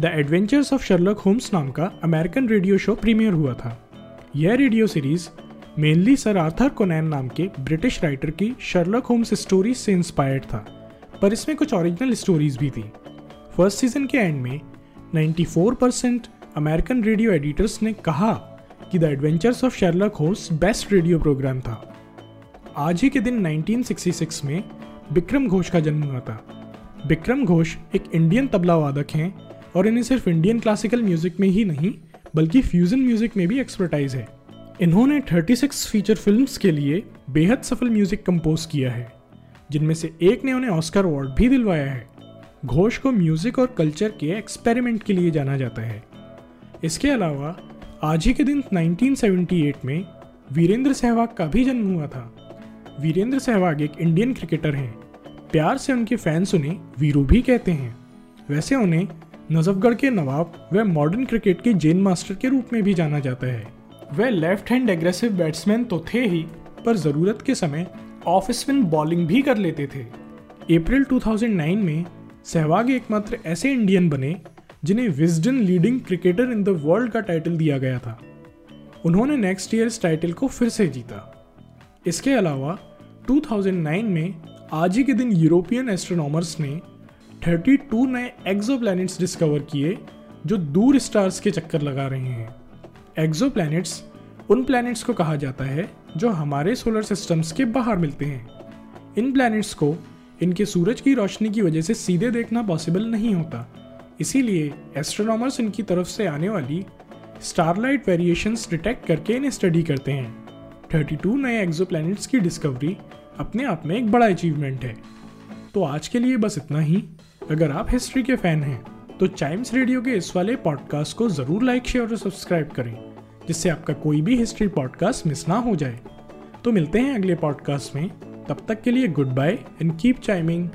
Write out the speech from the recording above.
the adventures of Sherlock Holmes नाम का American radio show premiere हुआ था। यह radio series mainly Sir Arthur Conan नाम के ब्रिटिश राइटर की शर्लक होम्स स्टोरीज से इंस्पायर्ड था, पर इसमें कुछ ओरिजिनल स्टोरीज भी थी। फ़र्स्ट सीज़न के एंड में 94 परसेंट अमेरिकन रेडियो एडिटर्स ने कहा कि the adventures of Sherlock Holmes best radio programme था। आज ही के दिन 1966 में विक्रम घोष का जन्म हुआ था। विक्रम घोष एक इंडियन तबला वादक हैं और इन्हें सिर्फ़ इंडियन क्लासिकल म्यूज़िक में ही नहीं, बल्कि फ्यूजन म्यूज़िक में भी एक्सपर्टाइज है। इन्होंने 36 फीचर फिल्म्स के लिए बेहद सफल म्यूज़िक कंपोज किया है, जिनमें से एक ने उन्हें ऑस्कर अवार्ड भी दिलवाया है। घोष को म्यूज़िक और कल्चर के एक्सपेरिमेंट के लिए जाना जाता है। इसके अलावा, आज ही के दिन 1978 में वीरेंद्र सहवाग का भी जन्म हुआ था। वीरेंद्र सहवाग एक इंडियन क्रिकेटर हैं। प्यार से उनके फैंस उन्हें वीरू भी कहते हैं। वैसे उन्हें नजफगढ़ के नवाब व मॉडर्न क्रिकेट के जेन मास्टर के रूप में भी जाना जाता है। वह लेफ़्ट हैंड एग्रेसिव बैट्समैन तो थे ही, पर ज़रूरत के समय ऑफ़ स्पिन बॉलिंग भी कर लेते थे। अप्रैल 2009 में सहवाग एकमात्र ऐसे इंडियन बने, जिन्हें Wisden leading cricketer in the world का टाइटल दिया गया था। उन्होंने नेक्स्ट ईयर इस टाइटल को फिर से जीता। इसके अलावा 2009 में आज ही के दिन यूरोपियन एस्ट्रोनॉमर्स ने 32 नए एक्सोप्लैनेट्स डिस्कवर किए, जो दूर स्टार्स के चक्कर लगा रहे हैं। एक्सोप्लैनेट्स उन प्लैनेट्स को कहा जाता है, जो हमारे सोलर सिस्टम्स के बाहर मिलते हैं। इन प्लैनेट्स को इनके सूरज की रोशनी की वजह से सीधे देखना पॉसिबल नहीं होता। इसीलिए एस्ट्रोनॉमर्स इनकी तरफ़ से आने वाली स्टारलाइट वेरिएशंस डिटेक्ट करके इन्हें स्टडी करते हैं। 32 नए एक्सोप्लैनेट्स की डिस्कवरी अपने आप में एक बड़ा अचीवमेंट है। तो आज के लिए बस इतना ही। अगर आप हिस्ट्री के फ़ैन हैं तो चाइम्स रेडियो के इस वाले पॉडकास्ट को ज़रूर लाइक शेयर और सब्सक्राइब करें, जिससे आपका कोई भी हिस्ट्री पॉडकास्ट मिस ना हो जाए। तो मिलते हैं अगले पॉडकास्ट में। तब तक के लिए goodbye and keep chiming